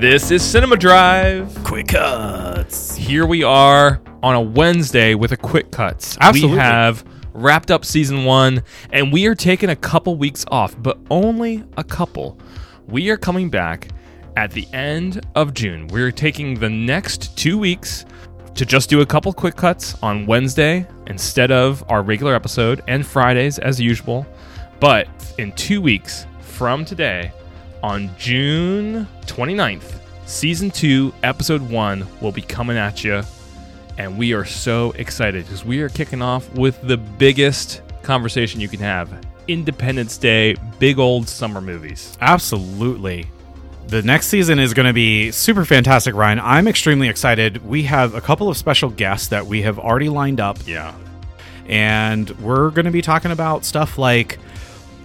This is Cinema Drive. Quick cuts. Here we are on a Wednesday with a quick cuts. Absolutely. We have wrapped up season one, and we are taking a couple weeks off, but only a couple. We are coming back at the end of June. We're taking the next two weeks to just do a couple quick cuts on Wednesday instead of our regular episode and Fridays as usual. But in two weeks from today, on June 29th, season two, episode one will be coming at you. And we are so excited because we are kicking off with the biggest conversation you can have Independence Day, big old summer movies. Absolutely. The next season is going to be super fantastic, Ryan. I'm extremely excited. We have a couple of special guests that we have already lined up, Yeah. and we're going to be talking about stuff like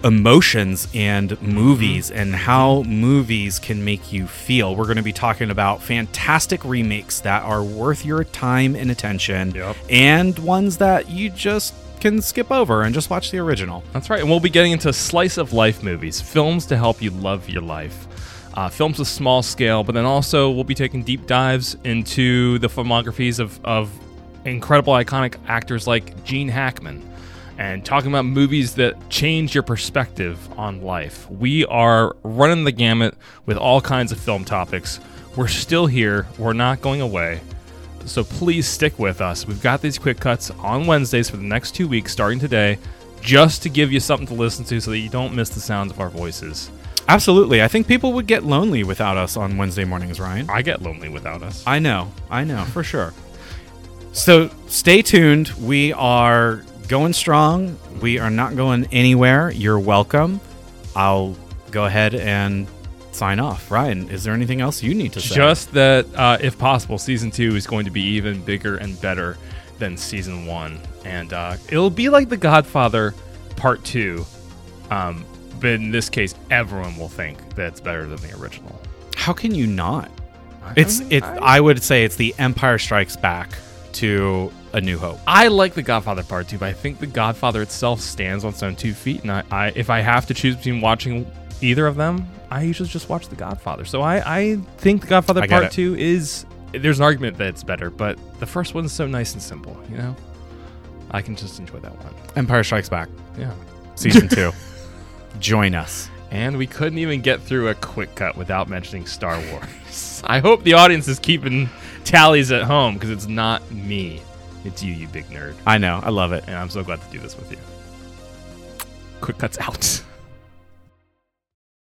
emotions and movies and how movies can make you feel. We're going to be talking about fantastic remakes that are worth your time and attention, Yep. and ones that you just can skip over and just watch the original. That's right. And we'll be getting into slice of life movies, films to help you love your life. Uh, films with small scale, but then also we'll be taking deep dives into the filmographies of, of incredible iconic actors like Gene Hackman and talking about movies that change your perspective on life. We are running the gamut with all kinds of film topics. We're still here, we're not going away. So please stick with us. We've got these quick cuts on Wednesdays for the next two weeks, starting today, just to give you something to listen to so that you don't miss the sounds of our voices. Absolutely. I think people would get lonely without us on Wednesday mornings, Ryan. I get lonely without us. I know. I know for sure. So stay tuned. We are going strong. We are not going anywhere. You're welcome. I'll go ahead and sign off. Ryan, is there anything else you need to say? Just that, uh, if possible, season two is going to be even bigger and better than season one, and uh, it'll be like The Godfather Part Two. Um, but in this case, everyone will think that it's better than the original. How can you not? It's it. I would say it's the Empire Strikes Back to A New Hope. I like The Godfather Part Two, but I think The Godfather itself stands on its own two feet, and I, I if I have to choose between watching either of them, I usually just watch The Godfather. So I, I think The Godfather I Part. Two is there's an argument that it's better, but the first one's so nice and simple, you know. I can just enjoy that one. Empire Strikes Back, Yeah. season two. Join us. And we couldn't even get through a quick cut without mentioning Star Wars. I hope the audience is keeping tallies at home because it's not me. It's you, you big nerd. I know. I love it. And I'm so glad to do this with you. Quick cuts out.